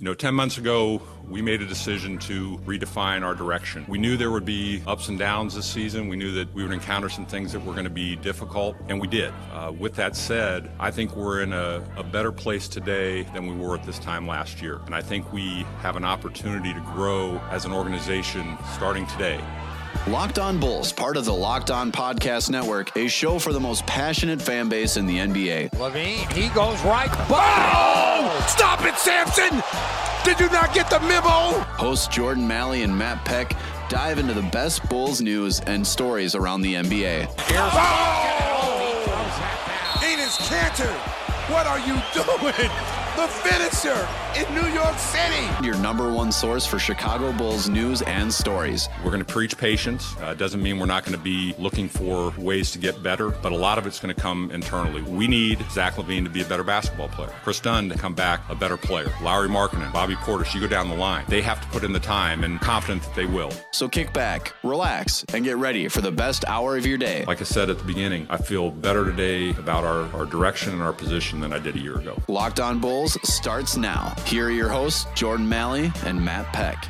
You know, 10 months ago, we made a decision to redefine our direction. We knew there would be ups and downs this season. We knew that we would encounter some things that were going to be difficult, and we did. Uh, with that said, I think we're in a, a better place today than we were at this time last year. And I think we have an opportunity to grow as an organization starting today. Locked On Bulls, part of the Locked On Podcast Network, a show for the most passionate fan base in the NBA. LaVine, he goes right. Oh! Stop it, Sampson! Did you not get the memo? Hosts Jordan Malley and Matt Peck dive into the best Bulls news and stories around the NBA. Oh! Enes Kanter, what are you doing? the finisher in New York City. Your number one source for Chicago Bulls news and stories. We're going to preach patience. Uh, doesn't mean we're not going to be looking for ways to get better, but a lot of it's going to come internally. We need Zach LaVine to be a better basketball player. Chris Dunn to come back a better player. Lauri Markkanen, Bobby Portis, you go down the line. They have to put in the time and confident that they will. So kick back, relax, and get ready for the best hour of your day. Like I said at the beginning, I feel better today about our, our direction and our position than I did a year ago. Locked on Bulls starts now. Here are your hosts, Jordan Malley and Matt Peck.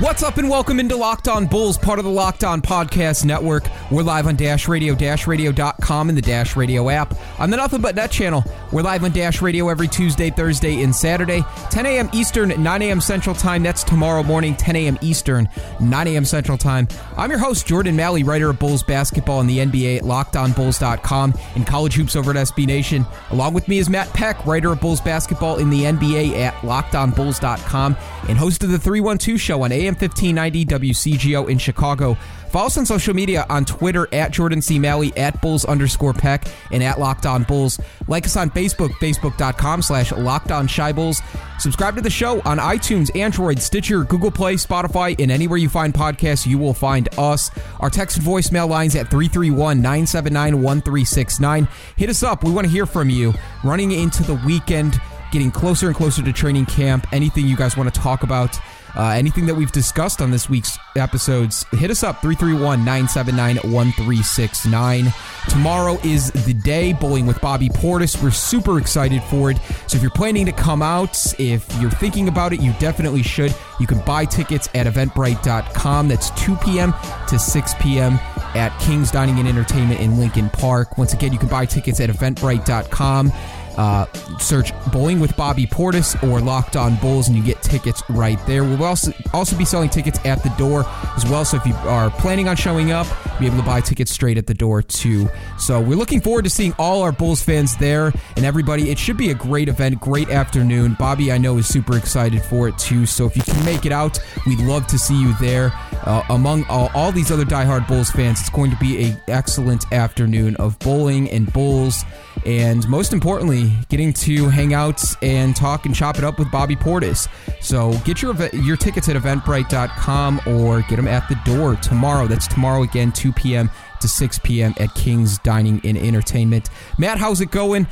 What's up and welcome into Locked On Bulls, part of the Locked On Podcast Network. We're live on Dash Radio, dashradio.com, and the Dash Radio app. On the Nothing But Net channel, we're live on Dash Radio every Tuesday, Thursday, and Saturday, 10 a.m. Eastern, 9 a.m. Central Time. That's tomorrow morning, 10 a.m. Eastern, 9 a.m. Central Time. I'm your host, Jordan Malley, writer of Bulls basketball and the NBA at LockedOnBulls.com and college hoops over at SB Nation. Along with me is Matt Peck, writer of Bulls basketball in the NBA at LockedOnBulls.com and host of the 312 show on AM 1590 WCGO in Chicago. Follow us on social media on Twitter at Jordan C. Malley, at Bulls underscore Peck, and at Locked On Bulls. Like us on Facebook, facebook.com slash Locked On Shy Bulls. Subscribe to the show on iTunes, Android, Stitcher, Google Play, Spotify, and anywhere you find podcasts, you will find us. Our text and voicemail lines at 331 979 1369. Hit us up. We want to hear from you. Running into the weekend, getting closer and closer to training camp. Anything you guys want to talk about? Uh, anything that we've discussed on this week's episodes, hit us up 331 979 1369. Tomorrow is the day bowling with Bobby Portis. We're super excited for it. So if you're planning to come out, if you're thinking about it, you definitely should. You can buy tickets at eventbrite.com. That's 2 p.m. to 6 p.m. at King's Dining and Entertainment in Lincoln Park. Once again, you can buy tickets at eventbrite.com. Uh, search Bowling with Bobby Portis or Locked On Bulls, and you get tickets right there. We'll also also be selling tickets at the door as well. So if you are planning on showing up, be able to buy tickets straight at the door too. So we're looking forward to seeing all our Bulls fans there and everybody. It should be a great event, great afternoon. Bobby, I know, is super excited for it too. So if you can make it out, we'd love to see you there. Uh, among all, all these other diehard Bulls fans, it's going to be an excellent afternoon of bowling and Bulls and most importantly, getting to hang out and talk and chop it up with Bobby Portis. So get your your tickets at eventbrite.com or get them at the door tomorrow. That's tomorrow again, 2 p.m. to 6 p.m. at King's Dining and Entertainment. Matt, how's it going?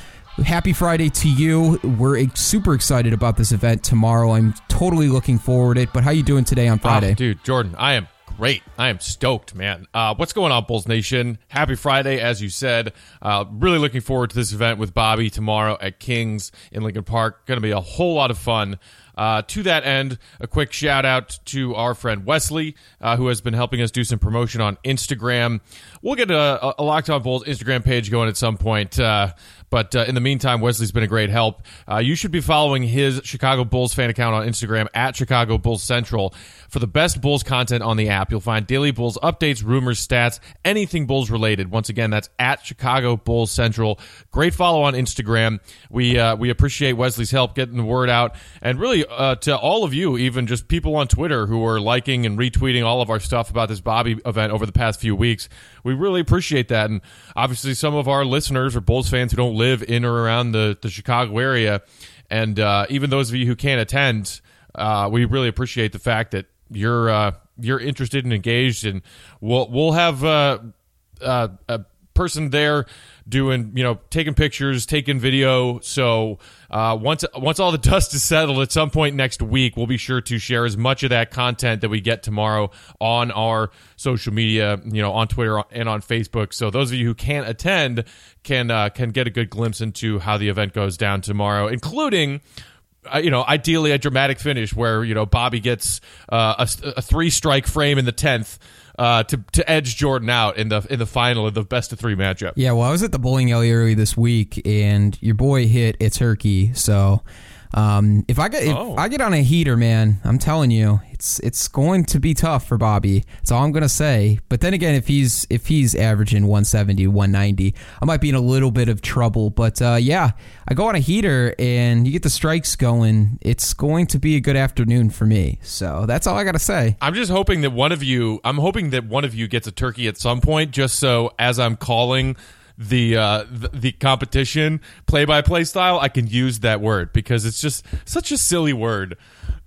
Happy Friday to you. We're super excited about this event tomorrow. I'm totally looking forward to it. But how you doing today on oh, Friday? Oh, dude, Jordan, I am great. I am stoked, man. Uh, what's going on, Bulls Nation? Happy Friday, as you said. Uh, really looking forward to this event with Bobby tomorrow at Kings in Lincoln Park. Going to be a whole lot of fun. Uh, to that end, a quick shout out to our friend Wesley, uh, who has been helping us do some promotion on Instagram. We'll get a, a Locked On Bulls Instagram page going at some point. Uh, but uh, in the meantime, Wesley's been a great help. Uh, you should be following his Chicago Bulls fan account on Instagram at Chicago Bulls Central for the best Bulls content on the app. You'll find daily Bulls updates, rumors, stats, anything Bulls related. Once again, that's at Chicago Bulls Central. Great follow on Instagram. We uh, we appreciate Wesley's help getting the word out, and really uh, to all of you, even just people on Twitter who are liking and retweeting all of our stuff about this Bobby event over the past few weeks. We really appreciate that, and obviously some of our listeners are Bulls fans who don't live in or around the the Chicago area, and uh, even those of you who can't attend. Uh, we really appreciate the fact that you're uh, you're interested and engaged, and we'll we'll have uh, uh, a person there doing you know taking pictures taking video. So uh, once once all the dust is settled at some point next week we'll be sure to share as much of that content that we get tomorrow on our social media you know on twitter and on facebook. So those of you who can't attend can uh, can get a good glimpse into how the event goes down tomorrow including uh, you know, ideally a dramatic finish where you know Bobby gets uh, a, a, three strike frame in the tenth uh, to to edge Jordan out in the in the final of the best of three matchup. Yeah, well, I was at the bowling alley early this week, and your boy hit a turkey. So um, if I get if oh. I get on a heater, man, I'm telling you, it's it's going to be tough for Bobby. That's all I'm gonna say. But then again, if he's if he's averaging 170, 190, I might be in a little bit of trouble. But uh, yeah, I go on a heater and you get the strikes going. It's going to be a good afternoon for me. So that's all I gotta say. I'm just hoping that one of you. I'm hoping that one of you gets a turkey at some point, just so as I'm calling the uh, the, the competition play by play style, I can use that word because it's just such a silly word.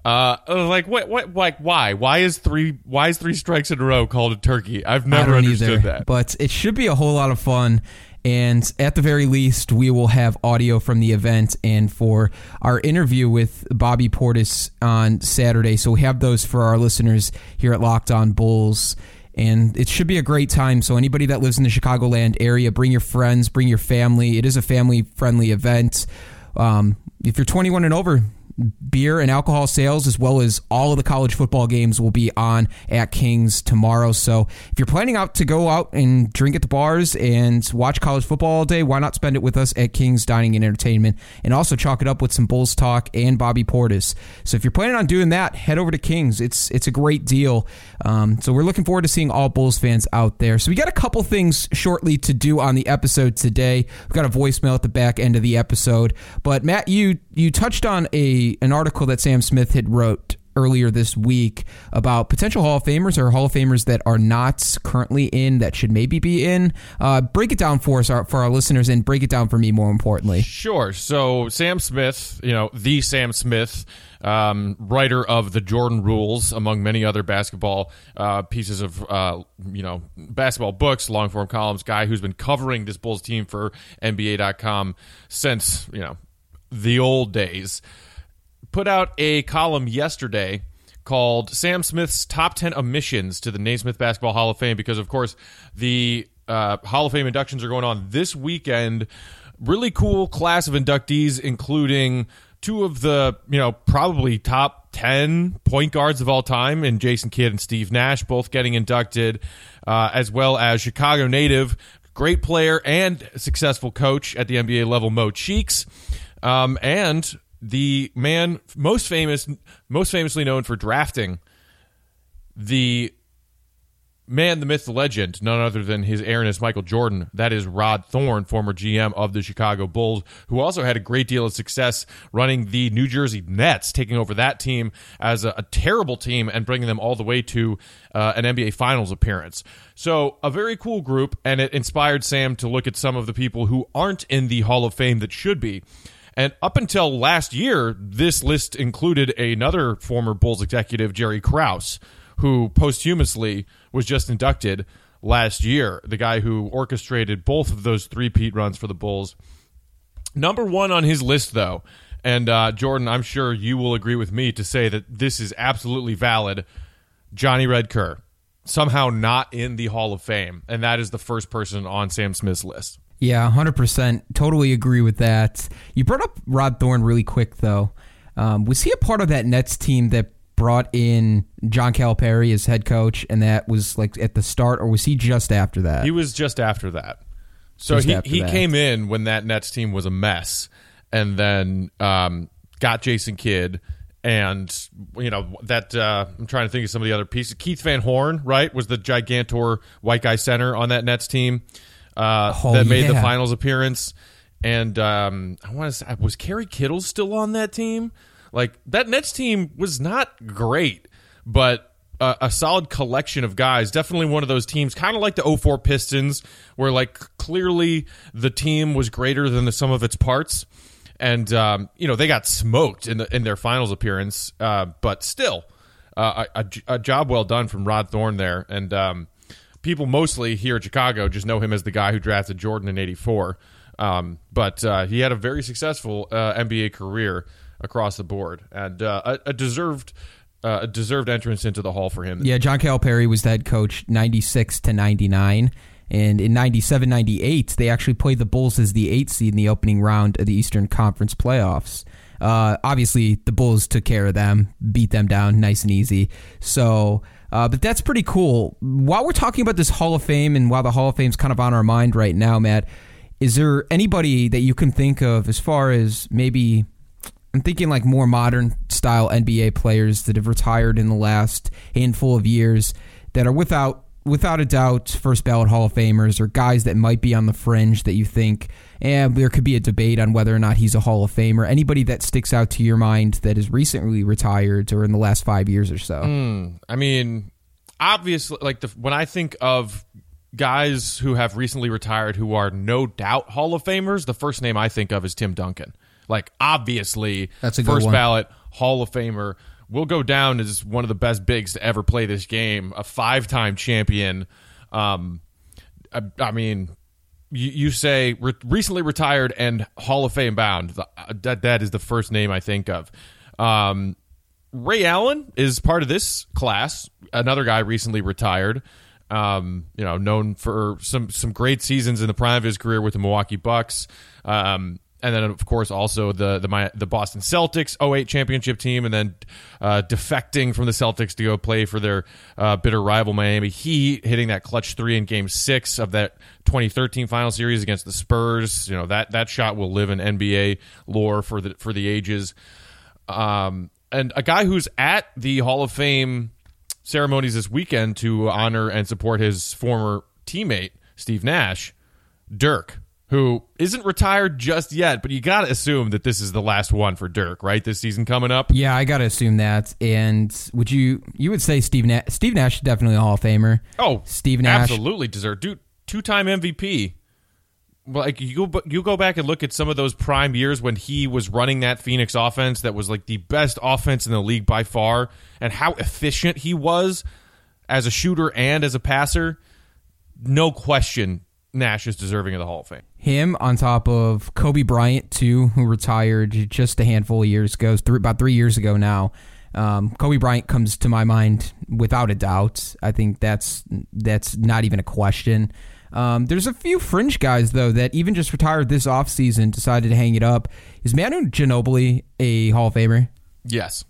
Uh, like what? What? Like why? Why is three? Why is three strikes in a row called a turkey? I've never understood either, that. But it should be a whole lot of fun. And at the very least, we will have audio from the event and for our interview with Bobby Portis on Saturday. So we have those for our listeners here at Locked On Bulls and it should be a great time. So anybody that lives in the Chicagoland area, bring your friends, bring your family. It is a family friendly event. Um, if you're 21 and over, beer and alcohol sales, as well as all of the college football games, will be on at Kings tomorrow. So if you're planning out to go out and drink at the bars and watch college football all day, why not spend it with us at Kings Dining and Entertainment and also chalk it up with some Bulls talk and Bobby Portis. So if you're planning on doing that, head over to Kings. It's it's a great deal. Um, so we're looking forward to seeing all Bulls fans out there. So we got a couple things shortly to do on the episode today. We've got a voicemail at the back end of the episode, but Matt, you you touched on a an article that Sam Smith had wrote earlier this week about potential Hall of Famers or Hall of Famers that are not currently in that should maybe be in. Uh, break it down for us, our, for our listeners, and break it down for me more importantly. Sure. So Sam Smith, you know, the Sam Smith, um, writer of the Jordan Rules, among many other basketball uh, pieces of, uh, you know, basketball books, long form columns, guy who's been covering this Bulls team for NBA.com since, you know, the old days put out a column yesterday called Sam Smith's Top 10 Omissions to the Naismith Basketball Hall of Fame because, of course, the uh, Hall of Fame inductions are going on this weekend. Really cool class of inductees, including two of the, you know, probably top 10 point guards of all time in Jason Kidd and Steve Nash, both getting inducted, uh, as well as Chicago native, great player and successful coach at the NBA level, Mo Cheeks. Um, and the man most famous, most famously known for drafting the man, the myth, the legend, none other than his Airness Michael Jordan. That is Rod Thorn, former GM of the Chicago Bulls, who also had a great deal of success running the New Jersey Nets, taking over that team as a, a terrible team and bringing them all the way to uh, an NBA Finals appearance. So, a very cool group, and it inspired Sam to look at some of the people who aren't in the Hall of Fame that should be. And up until last year, this list included another former Bulls executive, Jerry Krause, who posthumously was just inducted last year, the guy who orchestrated both of those three-peat runs for the Bulls. Number one on his list, though, and uh, Jordan, I'm sure you will agree with me to say that this is absolutely valid. Johnny Red Kerr, somehow not in the Hall of Fame, and that is the first person on Sam Smith's list. Yeah, 100%. Totally agree with that. You brought up Rod Thorn really quick, though. Um, was he a part of that Nets team that brought in John Calipari as head coach, and that was like at the start, or was he just after that? He was just after that. So just he, he that. came in when that Nets team was a mess, and then um, got Jason Kidd, and you know that uh, I'm trying to think of some of the other pieces. Keith Van Horn, right, was the gigantor white guy center on that Nets team uh, oh, that made yeah. the finals appearance. And um, I want to say, was Kerry Kittles still on that team? Like that Nets team was not great, but a, a solid collection of guys. Definitely one of those teams, kind of like the 04 Pistons, where like clearly the team was greater than the sum of its parts. And um, you know they got smoked in the in their finals appearance, uh, but still, uh, a, a, job well done from Rod Thorn there. And um, people mostly here in Chicago just know him as the guy who drafted Jordan in '84. Um, but uh, he had a very successful uh, NBA career across the board and uh, a, a, deserved. Uh, a deserved entrance into the hall for him. Yeah, John Calipari was the head coach 96 to 99. And in 97 98, they actually played the Bulls as the eight seed in the opening round of the Eastern Conference playoffs. Uh, obviously, the Bulls took care of them, beat them down nice and easy. So, uh, but that's pretty cool. While we're talking about this Hall of Fame and while the Hall of Fame's kind of on our mind right now, Matt, is there anybody that you can think of as far as maybe I'm thinking like more modern style NBA players that have retired in the last handful of years that are without without a doubt first ballot Hall of Famers or guys that might be on the fringe that you think and there could be a debate on whether or not he's a Hall of Famer. Anybody that sticks out to your mind that is recently retired or in the last five years or so? Mm, I mean, obviously, like the, when I think of guys who have recently retired who are no doubt Hall of Famers, the first name I think of is Tim Duncan. Like obviously, that's a first one. ballot Hall of Famer. Will go down as one of the best bigs to ever play this game. A five-time champion. Um, I, I mean, you, you say re- recently retired and Hall of Fame bound. The, uh, that that is the first name I think of. Um, Ray Allen is part of this class. Another guy recently retired. Um, you know, known for some some great seasons in the prime of his career with the Milwaukee Bucks. Um, and then of course also the the the Boston Celtics 08 championship team, and then uh, defecting from the Celtics to go play for their uh, bitter rival Miami Heat, hitting that clutch three in Game Six of that 2013 final series against the Spurs. You know that that shot will live in NBA lore for the for the ages. Um, and a guy who's at the Hall of Fame ceremonies this weekend to honor and support his former teammate Steve Nash, Dirk, who isn't retired just yet, but you got to assume that this is the last one for Dirk, right? This season coming up. Yeah, I got to assume that. And would you you would say Steve Nash, Steve Nash is definitely a Hall of Famer? Oh, Steve Nash absolutely deserved. Dude, two time MVP. Like you you go back and look at some of those prime years when he was running that Phoenix offense that was like the best offense in the league by far, and how efficient he was as a shooter and as a passer. No question, Nash is deserving of the Hall of Fame. Him on top of Kobe Bryant too, who retired just a handful of years ago, th- about three years ago now. Um, Kobe Bryant comes to my mind without a doubt. I think that's that's not even a question. Um, there's a few fringe guys though that even just retired this offseason decided to hang it up. Is Manu Ginobili a Hall of Famer? Yes.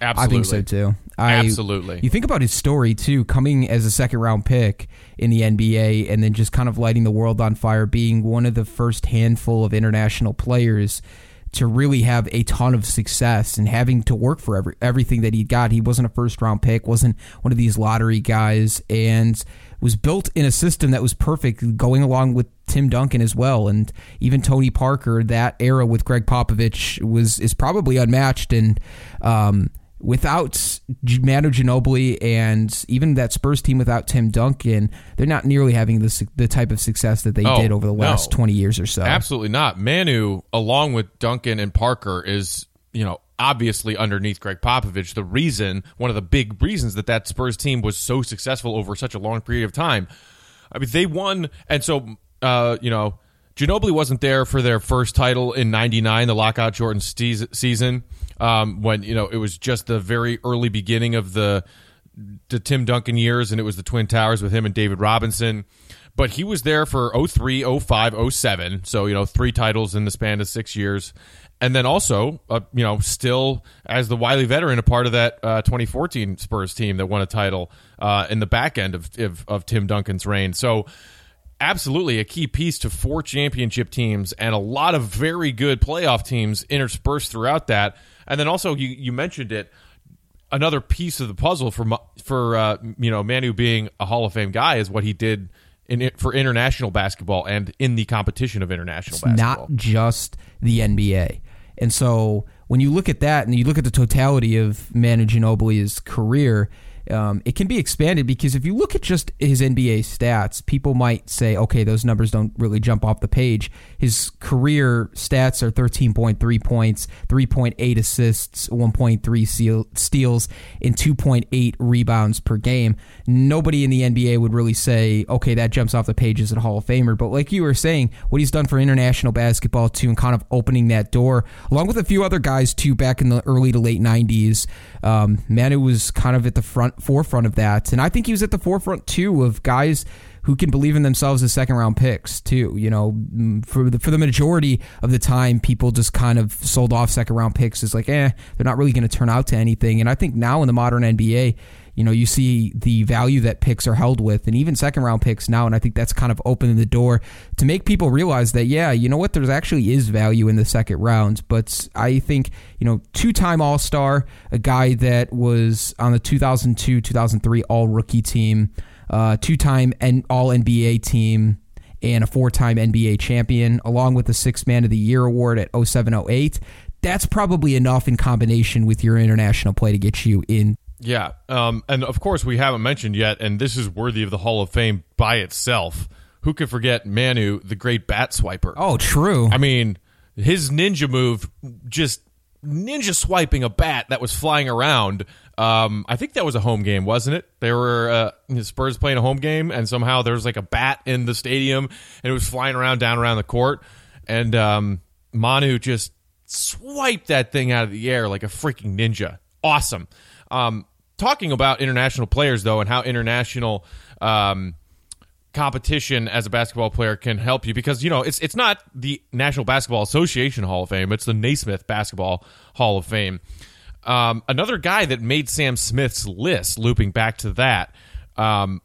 Absolutely. I think so too. I, Absolutely. You think about his story too, coming as a second round pick in the NBA and then just kind of lighting the world on fire, being one of the first handful of international players to really have a ton of success and having to work for every, everything that he got. He wasn't a first round pick, wasn't one of these lottery guys, and was built in a system that was perfect, going along with Tim Duncan as well, and even Tony Parker. That era with Gregg Popovich was is probably unmatched, and um, without Manu Ginobili and even that Spurs team without Tim Duncan, they're not nearly having the the type of success that they oh, did over the last no. 20 years or so. Absolutely not. Manu, along with Duncan and Parker, is, you know, obviously underneath Gregg Popovich, the reason, one of the big reasons that that Spurs team was so successful over such a long period of time. I mean, they won, and so, uh, you know, Ginobili wasn't there for their first title in '99, the lockout Jordan season, um, when you know it was just the very early beginning of the the Tim Duncan years, and it was the Twin Towers with him and David Robinson. But he was there for 03, 05, 07, so you know three titles in the span of six years, and then also uh, you know still as the wily veteran, a part of that uh, 2014 Spurs team that won a title uh, in the back end of, of of Tim Duncan's reign. So absolutely a key piece to four championship teams and a lot of very good playoff teams interspersed throughout that. And then also you you mentioned it another piece of the puzzle for for uh, you know Manu being a Hall of Fame guy is what he did in for international basketball and in the competition of international it's basketball. Not just the NBA. And so when you look at that and you look at the totality of Manu Ginobili's career, um, it can be expanded because if you look at just his NBA stats, people might say, okay, those numbers don't really jump off the page. His career stats are 13.3 points, 3.8 assists, 1.3 steals, and 2.8 rebounds per game. Nobody in the NBA would really say, okay, that jumps off the page as a Hall of Famer. But like you were saying, what he's done for international basketball too, and kind of opening that door, along with a few other guys too, back in the early to late 90s. Um, Manu was kind of at the front forefront of that, and I think he was at the forefront too of guys who can believe in themselves as second round picks too. You know, mm, for the for the majority of the time, people just kind of sold off second round picks as like, eh, they're not really going to turn out to anything. And I think now in the modern NBA, you know, you see the value that picks are held with, and even second round picks now. And I think that's kind of opening the door to make people realize that, yeah, you know what, there's actually is value in the second round. But I think, you know, two time All Star, a guy that was on the 2002 2003 All Rookie team, uh, two time and All NBA team, and a four time NBA champion, along with the Six Man of the Year award at 0708 that's probably enough in combination with your international play to get you in yeah, um, and of course we haven't mentioned yet, and this is worthy of the Hall of Fame by itself. Who could forget Manu, the great bat swiper? Oh, true. I mean, his ninja move, just ninja swiping a bat that was flying around. Um, I think that was a home game, wasn't it? They were uh, Spurs playing a home game, and somehow there was like a bat in the stadium, and it was flying around down around the court, and um, Manu just swiped that thing out of the air like a freaking ninja. Awesome. Um, talking about international players, though, and how international um, competition as a basketball player can help you because you know it's it's not the National Basketball Association Hall of Fame; it's the Naismith Basketball Hall of Fame. Um, another guy that made Sam Smith's list, looping back to that, um,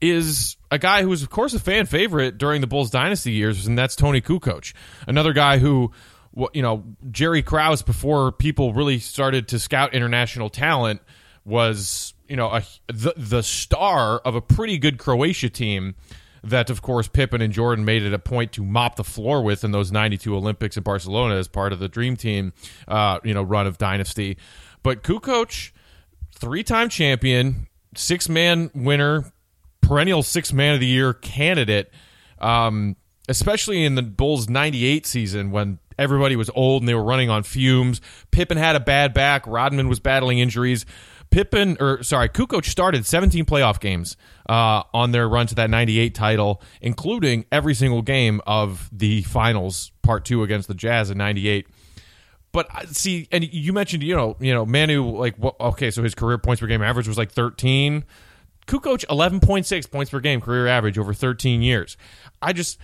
is a guy who was, of course, a fan favorite during the Bulls dynasty years, and that's Toni Kukoc. Another guy who you know, Jerry Krause before people really started to scout international talent was, you know, a, the the star of a pretty good Croatia team that of course Pippen and Jordan made it a point to mop the floor with in those 92 Olympics in Barcelona as part of the dream team uh, you know, run of dynasty. But Kukoc, three-time champion, six-man winner, perennial six-man of the year candidate um, especially in the Bulls 98 season when everybody was old and they were running on fumes. Pippen had a bad back. Rodman was battling injuries. Pippen, or sorry, Kukoc started 17 playoff games uh, on their run to that 98 title, including every single game of the finals, part two against the Jazz in 98. But uh, see, and you mentioned, you know, you know, Manu, like, okay, so his career points per game average was like 13. Kukoc, 11.6 points per game career average over 13 years. I just,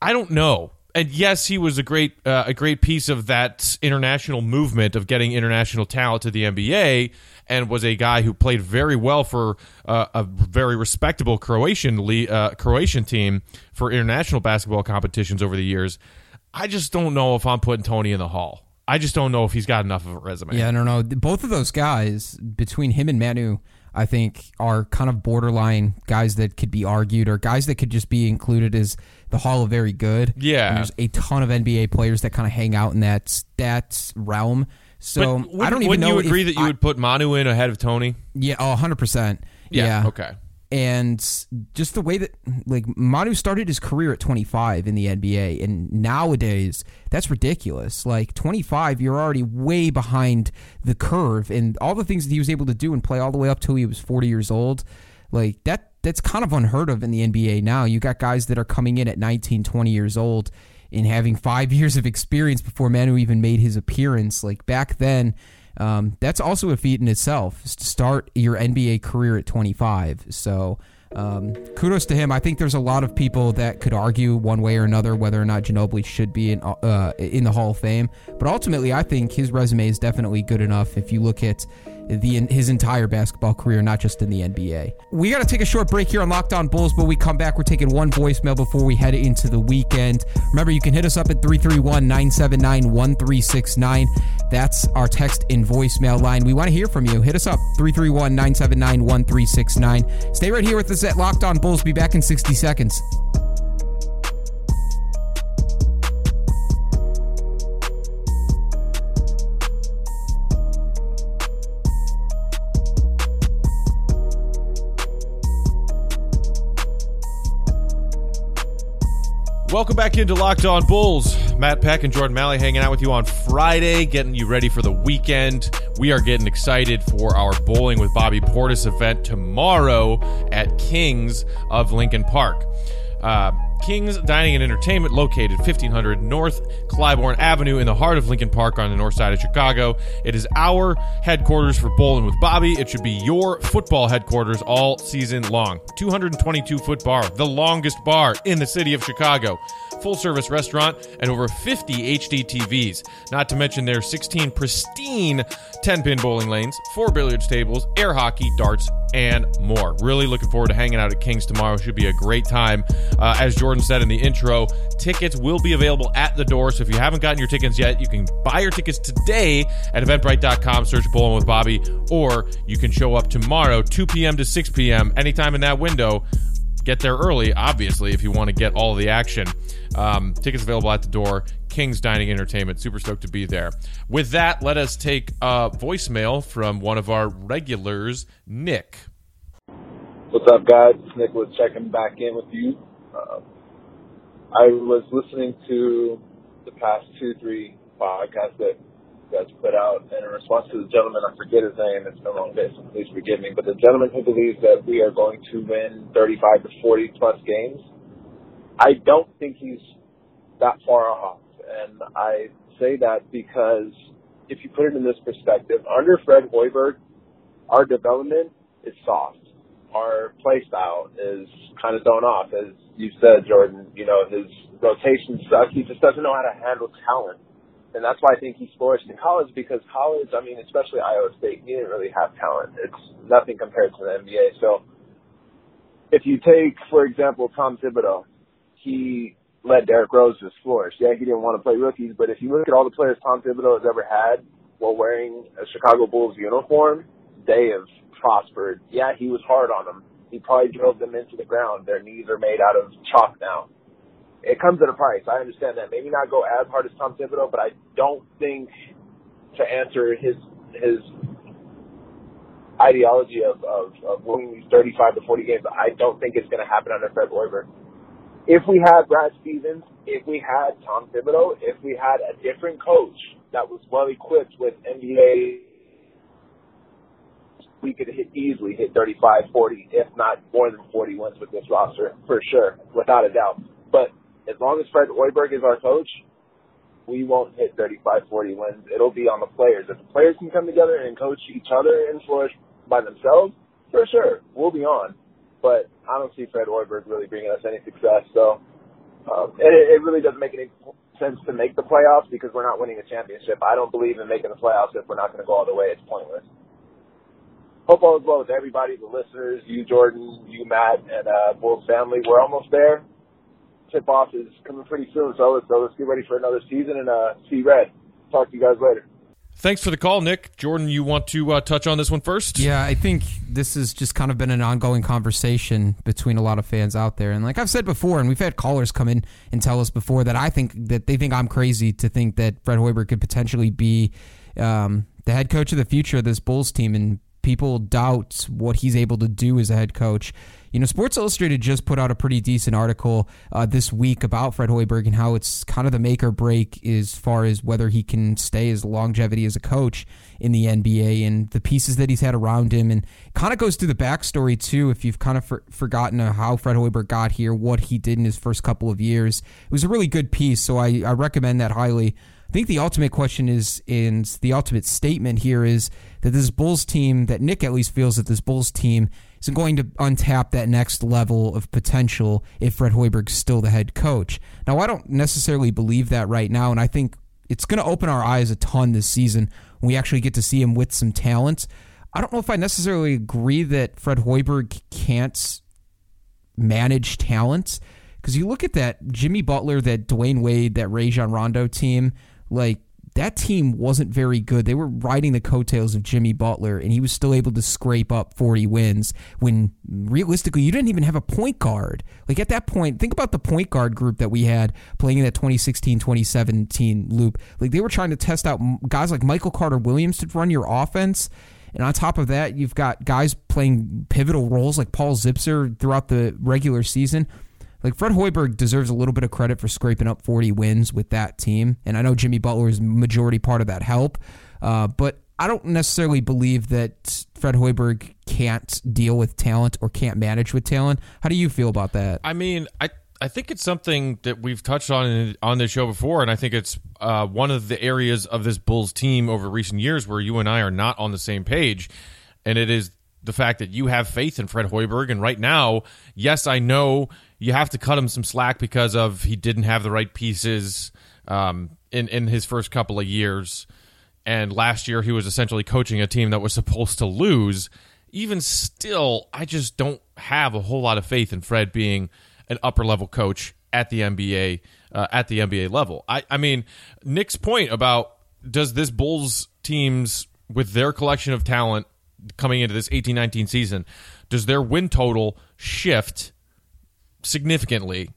I don't know. And yes, he was a great uh, a great piece of that international movement of getting international talent to the NBA, and was a guy who played very well for uh, a very respectable Croatian uh, Croatian team for international basketball competitions over the years. I just don't know if I'm putting Toni in the hall. I just don't know if he's got enough of a resume. Yeah, I don't know. Both of those guys, between him and Manu, I think are kind of borderline guys that could be argued or guys that could just be included as the Hall of Very Good. Yeah, and there's a ton of NBA players that kind of hang out in that that realm. So would, I don't even know. Wouldn't you agree that you I, would put Manu in ahead of Toni? Yeah, oh, 100 percent. Yeah. Okay. And just the way that like Manu started his career at 25 in the NBA, and nowadays that's ridiculous. Like 25, you're already way behind the curve, and all the things that he was able to do and play all the way up till he was 40 years old, like that that's kind of unheard of in the NBA now. You got guys that are coming in at 19, 20 years old and having five years of experience before Manu even made his appearance. Like back then, um, that's also a feat in itself to start your NBA career at 25. So um, kudos to him. I think there's a lot of people that could argue one way or another whether or not Ginobili should be in uh, in the Hall of Fame. But ultimately, I think his resume is definitely good enough. If you look at the his entire basketball career, not just in the NBA. We got to take a short break here on Locked On Bulls, but we come back. We're taking one voicemail before we head into the weekend. Remember, you can hit us up at 331 979 1369. That's our text and voicemail line. We want to hear from you. Hit us up 331 979 1369. Stay right here with us at Locked On Bulls. Be back in 60 seconds. Welcome back into Locked On Bulls. Matt Peck and Jordan Malley hanging out with you on Friday, getting you ready for the weekend. We are getting excited for our Bowling with Bobby Portis event tomorrow at Kings of Lincoln Park. Uh, King's Dining and Entertainment, located 1500 North Clybourn Avenue in the heart of Lincoln Park on the north side of Chicago. It is our headquarters for Bowling with Bobby. It should be your football headquarters all season long. 222 foot bar, the longest bar in the city of Chicago. Full service restaurant and over 50 HD TVs. Not to mention their 16 pristine 10 pin bowling lanes, four billiards tables, air hockey, darts, and more. Really looking forward to hanging out at King's tomorrow. Should be a great time. Uh, as Jordan said in the intro, tickets will be available at the door. So if you haven't gotten your tickets yet, you can buy your tickets today at eventbrite.com, search Bowling with Bobby, or you can show up tomorrow, 2 p.m. to 6 p.m., anytime in that window. Get there early, obviously, if you want to get all the action. Um, tickets available at the door. King's Dining Entertainment. Super stoked to be there. With that, let us take a voicemail from one of our regulars, Nick. What's up, guys? Nick was checking back in with you. Uh, I was listening to the past two, three podcasts that guys put out, and in response to the gentleman, I forget his name, it's been a long day, so please forgive me, but the gentleman who believes that we are going to win 35 to 40 plus games, I don't think he's that far off. And I say that because if you put it in this perspective, under Fred Hoiberg, our development is soft. Our play style is kind of thrown off, as you said, Jordan. You know, his rotations suck. He just doesn't know how to handle talent. And that's why I think he flourished in college because college, I mean, especially Iowa State, he didn't really have talent. It's nothing compared to the NBA. So if you take, for example, Tom Thibodeau, he let Derrick Rose just flourish. Yeah, he didn't want to play rookies, but if you look at all the players Tom Thibodeau has ever had while wearing a Chicago Bulls uniform, they have prospered. Yeah, he was hard on them. He probably drove them into the ground. Their knees are made out of chalk now. It comes at a price. I understand that. Maybe not go as hard as Tom Thibodeau, but I don't think to answer his his ideology of, of, of winning these 35 to 40 games, I don't think it's going to happen under Fred Hoiberg if we had Brad Stevens, if we had Tom Thibodeau, if we had a different coach that was well equipped with NBA, we could hit easily hit 35, 40, if not more than 40 wins with this roster, for sure, without a doubt. But as long as Fred Hoiberg is our coach, we won't hit 35, 40 wins. It'll be on the players. If the players can come together and coach each other and flourish by themselves, for sure, we'll be on but I don't see Fred Hoiberg really bringing us any success. So um, it, it really doesn't make any sense to make the playoffs because we're not winning a championship. I don't believe in making the playoffs if we're not going to go all the way. It's pointless. Hope all is well with everybody, the listeners, you, Jordan, you, Matt, and uh, Bulls family. We're almost there. Tip off is coming pretty soon, so let's, so let's get ready for another season and uh, see red. Talk to you guys later. Thanks for the call, Nick. Jordan, you want to uh, touch on this one first? Yeah, I think this has just kind of been an ongoing conversation between a lot of fans out there. And like I've said before, and we've had callers come in and tell us before that I think that they think I'm crazy to think that Fred Hoiberg could potentially be um, the head coach of the future of this Bulls team. And people doubt what he's able to do as a head coach. You know, Sports Illustrated just put out a pretty decent article uh, this week about Fred Hoiberg and how it's kind of the make or break as far as whether he can stay his longevity as a coach in the NBA and the pieces that he's had around him. And kind of goes through the backstory, too, if you've kind of for- forgotten how Fred Hoiberg got here, what he did in his first couple of years. It was a really good piece, so I, I recommend that highly. I think the ultimate question is, and the ultimate statement here is that this Bulls team, that Nick at least feels that this Bulls team isn't going to untap that next level of potential if Fred Hoiberg's still the head coach. Now, I don't necessarily believe that right now, and I think it's going to open our eyes a ton this season when we actually get to see him with some talent. I don't know if I necessarily agree that Fred Hoiberg can't manage talent because you look at that Jimmy Butler, that Dwyane Wade, that Rajon Rondo team, like that team wasn't very good. They were riding the coattails of Jimmy Butler, and he was still able to scrape up 40 wins when realistically, you didn't even have a point guard. Like at that point, think about the point guard group that we had playing in that 2016 2017 loop. Like they were trying to test out guys like Michael Carter Williams to run your offense. And on top of that, you've got guys playing pivotal roles like Paul Zipser throughout the regular season. Like Fred Hoiberg deserves a little bit of credit for scraping up 40 wins with that team, and I know Jimmy Butler is majority part of that help, uh, but I don't necessarily believe that Fred Hoiberg can't deal with talent or can't manage with talent. How do you feel about that? I mean, I I think it's something that we've touched on on this show before, and I think it's uh, one of the areas of this Bulls team over recent years where you and I are not on the same page, and it is the fact that you have faith in Fred Hoiberg. And right now, yes, I know you have to cut him some slack because of he didn't have the right pieces um, in in his first couple of years, and last year he was essentially coaching a team that was supposed to lose. Even still, I just don't have a whole lot of faith in Fred being an upper level coach at the NBA uh, at the NBA level. I, I mean, Nick's point about does this Bulls teams with their collection of talent coming into this 18-19 season, does their win total shift significantly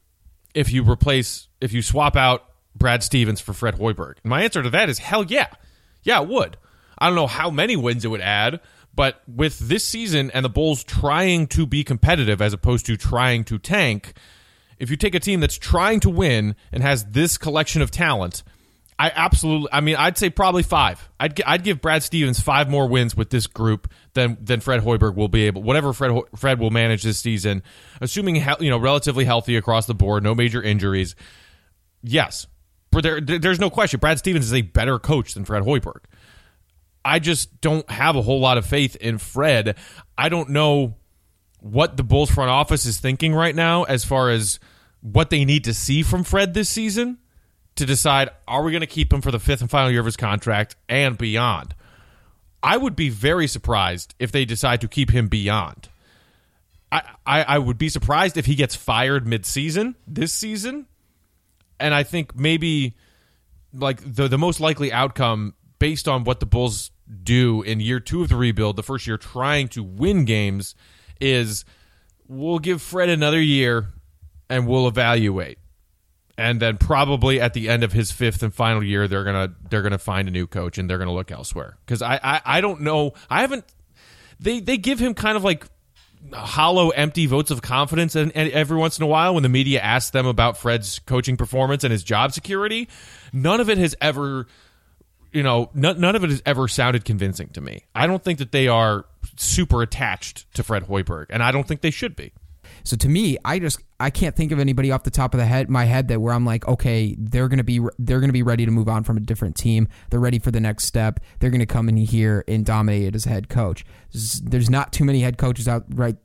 if you replace if you swap out Brad Stevens for Fred Hoiberg? My answer to that is hell yeah. Yeah, it would. I don't know how many wins it would add, but with this season and the Bulls trying to be competitive as opposed to trying to tank, if you take a team that's trying to win and has this collection of talent, I absolutely. I mean, I'd say probably five. I'd I'd give Brad Stevens five more wins with this group than than Fred Hoiberg will be able. Whatever Fred Fred will manage this season, assuming you know relatively healthy across the board, no major injuries. Yes, but there there's no question. Brad Stevens is a better coach than Fred Hoiberg. I just don't have a whole lot of faith in Fred. I don't know what the Bulls front office is thinking right now as far as what they need to see from Fred this season to decide are we going to keep him for the fifth and final year of his contract and beyond. I would be very surprised if they decide to keep him beyond. I, I, I would be surprised if he gets fired mid-season this season. And I think maybe like the the most likely outcome based on what the Bulls do in year two of the rebuild, the first year trying to win games, is we'll give Fred another year and we'll evaluate and then probably at the end of his fifth and final year, they're gonna they're gonna find a new coach and they're gonna look elsewhere. Because I, I I don't know. I haven't. They they give him kind of like hollow, empty votes of confidence and, and every once in a while when the media asks them about Fred's coaching performance and his job security. None of it has ever you know, none, none of it has ever sounded convincing to me. I don't think that they are super attached to Fred Hoiberg, and I don't think they should be. So to me, I just I can't think of anybody off the top of the head my head that where I'm like, okay, they're gonna be they're gonna be ready to move on from a different team. They're ready for the next step. They're gonna come in here and dominate as a head coach. There's not too many head coaches out right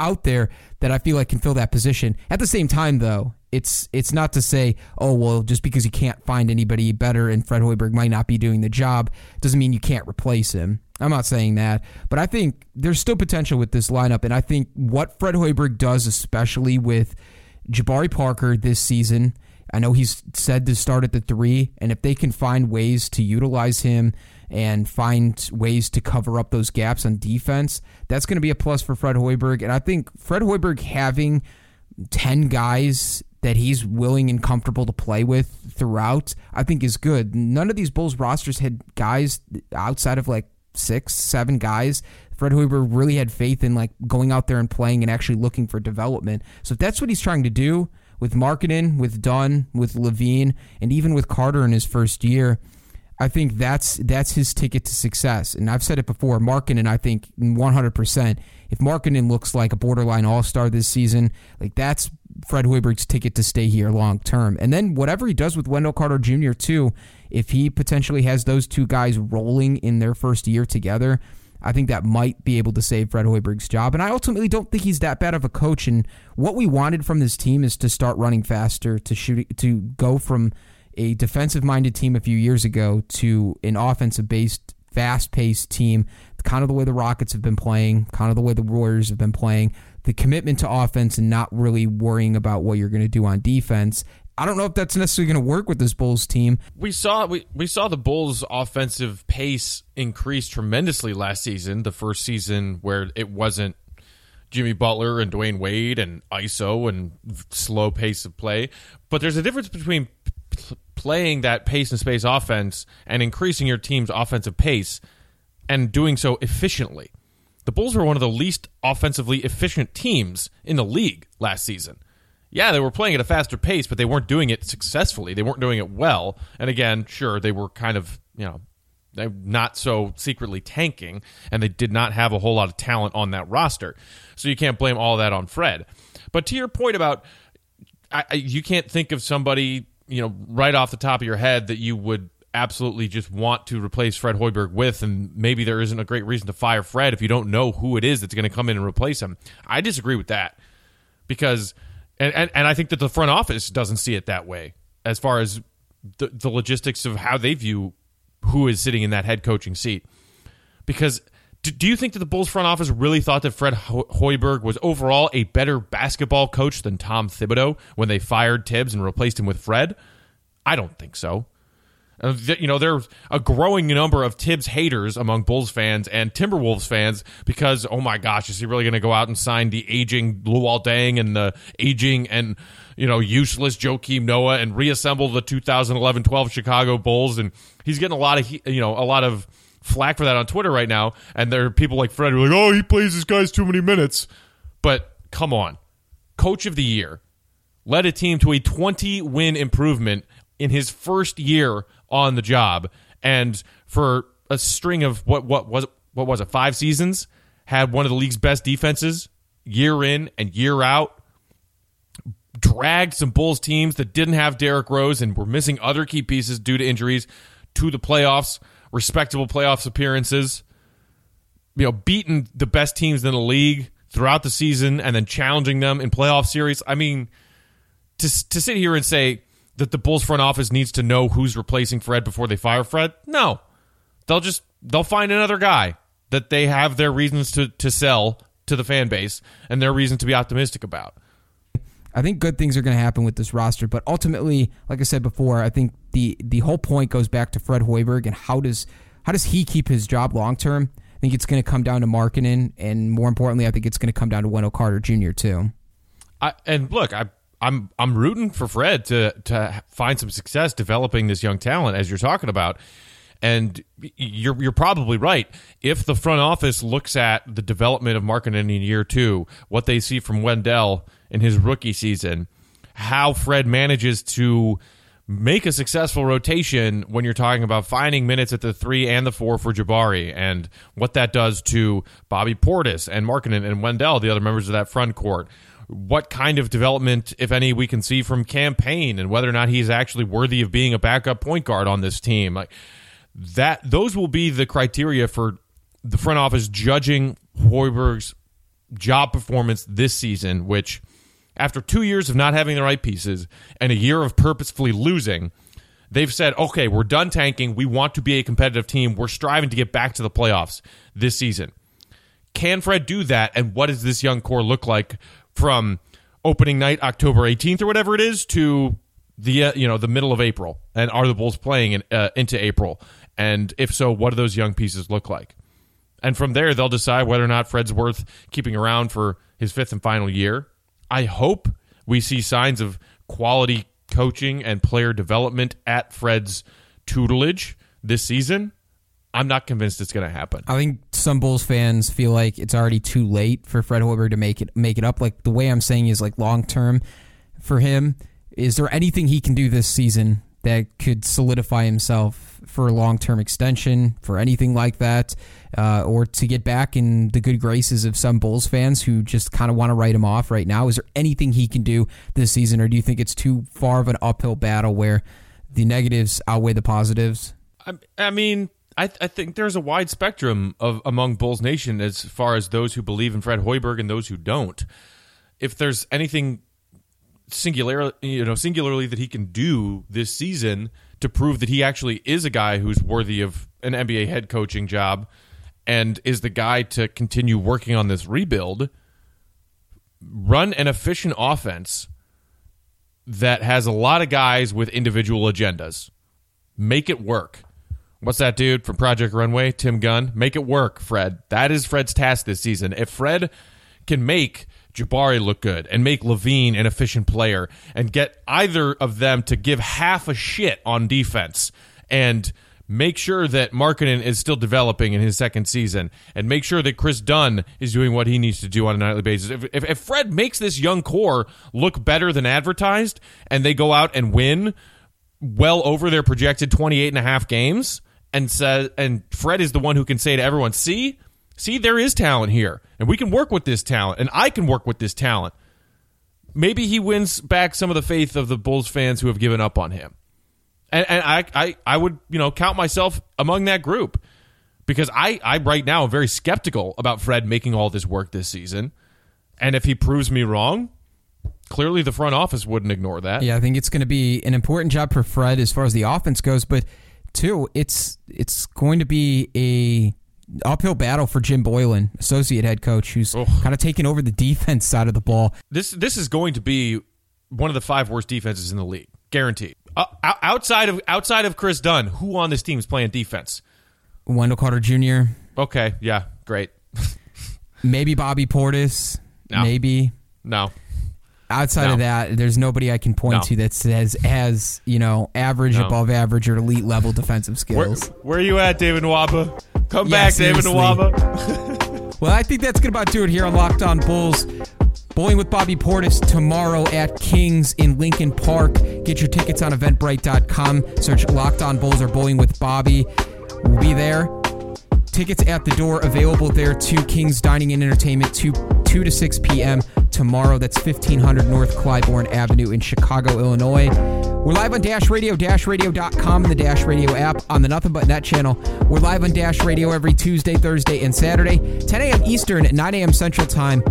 out there that I feel like can fill that position. At the same time, though, it's it's not to say, oh well, just because you can't find anybody better and Fred Hoiberg might not be doing the job doesn't mean you can't replace him. I'm not saying that, but I think there's still potential with this lineup, and I think what Fred Hoiberg does, especially with Jabari Parker this season. I know he's said to start at the three, and if they can find ways to utilize him and find ways to cover up those gaps on defense, that's going to be a plus for Fred Hoiberg. And I think Fred Hoiberg having 10 guys that he's willing and comfortable to play with throughout, I think is good. None of these Bulls rosters had guys outside of like six, seven guys. Fred Hoiberg really had faith in like going out there and playing and actually looking for development. So if that's what he's trying to do with Markkanen, with Dunn, with LaVine, and even with Carter in his first year, I think that's that's his ticket to success. And I've said it before, Markkanen, I think 100%. If Markkanen looks like a borderline all star this season, like that's Fred Hoiberg's ticket to stay here long term. And then whatever he does with Wendell Carter Jr., too, if he potentially has those two guys rolling in their first year together, I think that might be able to save Fred Hoiberg's job. And I ultimately don't think he's that bad of a coach. And what we wanted from this team is to start running faster, to shoot, to go from a defensive minded team a few years ago to an offensive based, fast paced team, kind of the way the Rockets have been playing, kind of the way the Warriors have been playing. The commitment to offense and not really worrying about what you're going to do on defense. I don't know if that's necessarily going to work with this Bulls team. We saw we, we saw the Bulls offensive pace increase tremendously last season, the first season where it wasn't Jimmy Butler and Dwyane Wade and ISO and slow pace of play. But there's a difference between playing that pace and space offense and increasing your team's offensive pace and doing so efficiently. The Bulls were one of the least offensively efficient teams in the league last season. yeah, they were playing at a faster pace, but they weren't doing it successfully. They weren't doing it well. And again, sure, they were kind of, you know, not so secretly tanking, and they did not have a whole lot of talent on that roster. So you can't blame all that on Fred. But to your point about, I, you can't think of somebody, you know, right off the top of your head that you would absolutely just want to replace Fred Hoiberg with, and maybe there isn't a great reason to fire Fred if you don't know who it is that's going to come in and replace him. I disagree with that because, and, and, and I think that the front office doesn't see it that way as far as the, the logistics of how they view who is sitting in that head coaching seat. Because do, do you think that the Bulls front office really thought that Fred Ho- Hoiberg was overall a better basketball coach than Tom Thibodeau when they fired Thibs and replaced him with Fred? I don't think so. Uh, you know, there's a growing number of Thibs haters among Bulls fans and Timberwolves fans because, oh my gosh, is he really going to go out and sign the aging Luol Deng and the aging and, you know, useless Joakim Noah and reassemble the 2011-12 Chicago Bulls? And he's getting a lot of, you know, a lot of flack for that on Twitter right now. And there are people like Fred who are like, oh, he plays his guys too many minutes. But come on. Coach of the year led a team to a 20 win improvement in his first year on the job, and for a string of what what was what was it five seasons had one of the league's best defenses year in and year out. Dragged some Bulls teams that didn't have Derrick Rose and were missing other key pieces due to injuries to the playoffs, respectable playoffs appearances. You know, beating the best teams in the league throughout the season and then challenging them in playoff series. I mean, to to sit here and say that the Bulls front office needs to know who's replacing Fred before they fire Fred? No. They'll just they'll find another guy that they have their reasons to to sell to the fan base and their reason to be optimistic about. I think good things are going to happen with this roster, but ultimately, like I said before, I think the the whole point goes back to Fred Hoiberg and how does how does he keep his job long term? I think it's going to come down to marketing, and more importantly, I think it's going to come down to Wendell Carter Jr. too. I, and look, I I'm I'm rooting for Fred to to find some success developing this young talent as you're talking about. And you're you're probably right. If the front office looks at the development of Markkanen in year two, what they see from Wendell in his rookie season, how Fred manages to make a successful rotation when you're talking about finding minutes at the three and the four for Jabari, and what that does to Bobby Portis and Markkanen and Wendell, the other members of that front court what kind of development, if any, we can see from Cam Payne and whether or not he's actually worthy of being a backup point guard on this team. Like that, those will be the criteria for the front office judging Hoiberg's job performance this season. Which, after two years of not having the right pieces and a year of purposefully losing, they've said, "Okay, we're done tanking. We want to be a competitive team. We're striving to get back to the playoffs this season." Can Fred do that? And what does this young core look like from opening night October 18th or whatever it is to the uh, you know the middle of April. And are the Bulls playing in, uh, into April? And if so what do those young pieces look like? And from there they'll decide whether or not Fred's worth keeping around for his fifth and final year. I hope we see signs of quality coaching and player development at Fred's tutelage this season I'm not convinced it's going to happen. I think some Bulls fans feel like it's already too late for Fred Hoiberg to make it make it up. Like the way I'm saying is like long term for him. Is there anything he can do this season that could solidify himself for a long term extension, for anything like that, uh, or to get back in the good graces of some Bulls fans who just kind of want to write him off right now? Is there anything he can do this season, or do you think it's too far of an uphill battle where the negatives outweigh the positives? I, I mean, I, th- I, think there's a wide spectrum of among Bulls Nation as far as those who believe in Fred Hoiberg and those who don't. If there's anything singular, you know, singularly that he can do this season to prove that he actually is a guy who's worthy of an NBA head coaching job and is the guy to continue working on this rebuild, run an efficient offense that has a lot of guys with individual agendas. Make it work What's that dude from Project Runway? Tim Gunn. Make it work, Fred. That is Fred's task this season. If Fred can make Jabari look good and make LaVine an efficient player and get either of them to give half a shit on defense and make sure that Markkanen is still developing in his second season, and make sure that Kris Dunn is doing what he needs to do on a nightly basis. If, if, if Fred makes this young core look better than advertised, and they go out and win well over their projected 28 and a half games, and says, and Fred is the one who can say to everyone, see, see, there is talent here, and we can work with this talent, and I can work with this talent. Maybe he wins back some of the faith of the Bulls fans who have given up on him and, and I, I, I would you know count myself among that group because I, I right now am very skeptical about Fred making all this work this season, and if he proves me wrong, clearly the front office wouldn't ignore that. Yeah, I think it's going to be an important job for Fred as far as the offense goes, but two, it's it's going to be a uphill battle for Jim Boylan, associate head coach, who's oh. kind of taking over the defense side of the ball. This this is going to be one of the five worst defenses in the league, guaranteed. Uh, outside of outside of Kris Dunn, who on this team is playing defense? Wendell Carter Jr. Okay, yeah, great. maybe Bobby Portis. No. Maybe no. Outside no. of that, there's nobody I can point no. to that says has you know average, no. above average, or elite level defensive skills. Where, where are you at, David Nwaba? Come yeah, back, seriously. David Nwaba. well, I think that's gonna about do it here on Locked On Bulls. Bowling with Bobby Portis tomorrow at Kings in Lincoln Park. Get your tickets on eventbrite.com. Search Locked On Bulls or Bowling with Bobby. We'll be there. Tickets at the door available there to Kings Dining and Entertainment 2, 2 to 6 p.m. tomorrow. That's 1500 North Clybourn Avenue in Chicago, Illinois. We're live on Dash Radio, dashradio.com, and the Dash Radio app on the Nothing But Net channel. We're live on Dash Radio every Tuesday, Thursday, and Saturday, 10 a.m. Eastern, 9 a.m. Central Time.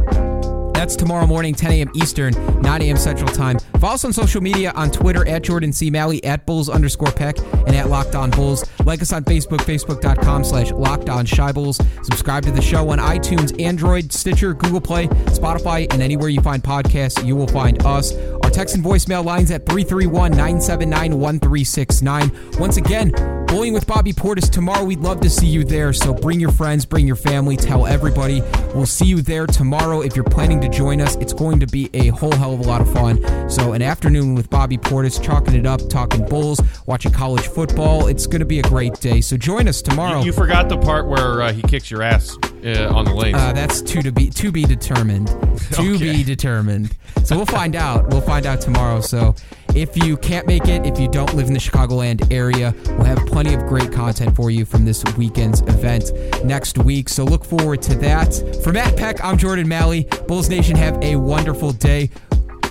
That's tomorrow morning, 10 a.m. Eastern, 9 a.m. Central Time. Follow us on social media on Twitter at Jordan C. Malley, at Bulls underscore Peck, and at Locked On Bulls. Like us on Facebook, facebook.com slash Locked On Bulls. Subscribe to the show on iTunes, Android, Stitcher, Google Play, Spotify, and anywhere you find podcasts, you will find us. Text and voicemail lines at 331 979 1369. Once again, Bowling with Bobby Portis tomorrow. We'd love to see you there. So bring your friends, bring your family, tell everybody. We'll see you there tomorrow. If you're planning to join us, it's going to be a whole hell of a lot of fun. So, an afternoon with Bobby Portis, chalking it up, talking Bulls, watching college football. It's going to be a great day. So, join us tomorrow. You, you forgot the part where uh, he kicks your ass uh, on the lane. Uh, that's to, to be to be determined. To okay. be determined. So we'll find out. We'll find out tomorrow. So if you can't make it, if you don't live in the Chicagoland area, we'll have plenty of great content for you from this weekend's event next week. So look forward to that. For Matt Peck, I'm Jordan Malley. Bulls Nation, have a wonderful day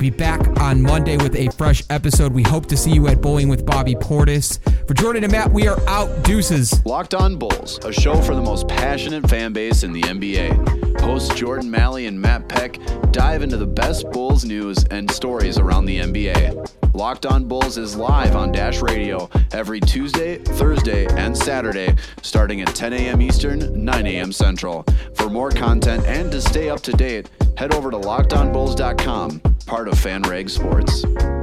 be back on Monday with a fresh episode. We hope to see you at Bowling with Bobby Portis. For Jordan and Matt, we are out. Deuces. Locked on Bulls, a show for the most passionate fan base in the NBA. Hosts Jordan Malley and Matt Peck dive into the best Bulls news and stories around the NBA. Locked on Bulls is live on Dash Radio every Tuesday, Thursday, and Saturday, starting at 10 a.m. Eastern, 9 a.m. Central. For more content and to stay up to date, head over to lockedonbulls.com, part of FanRag Sports.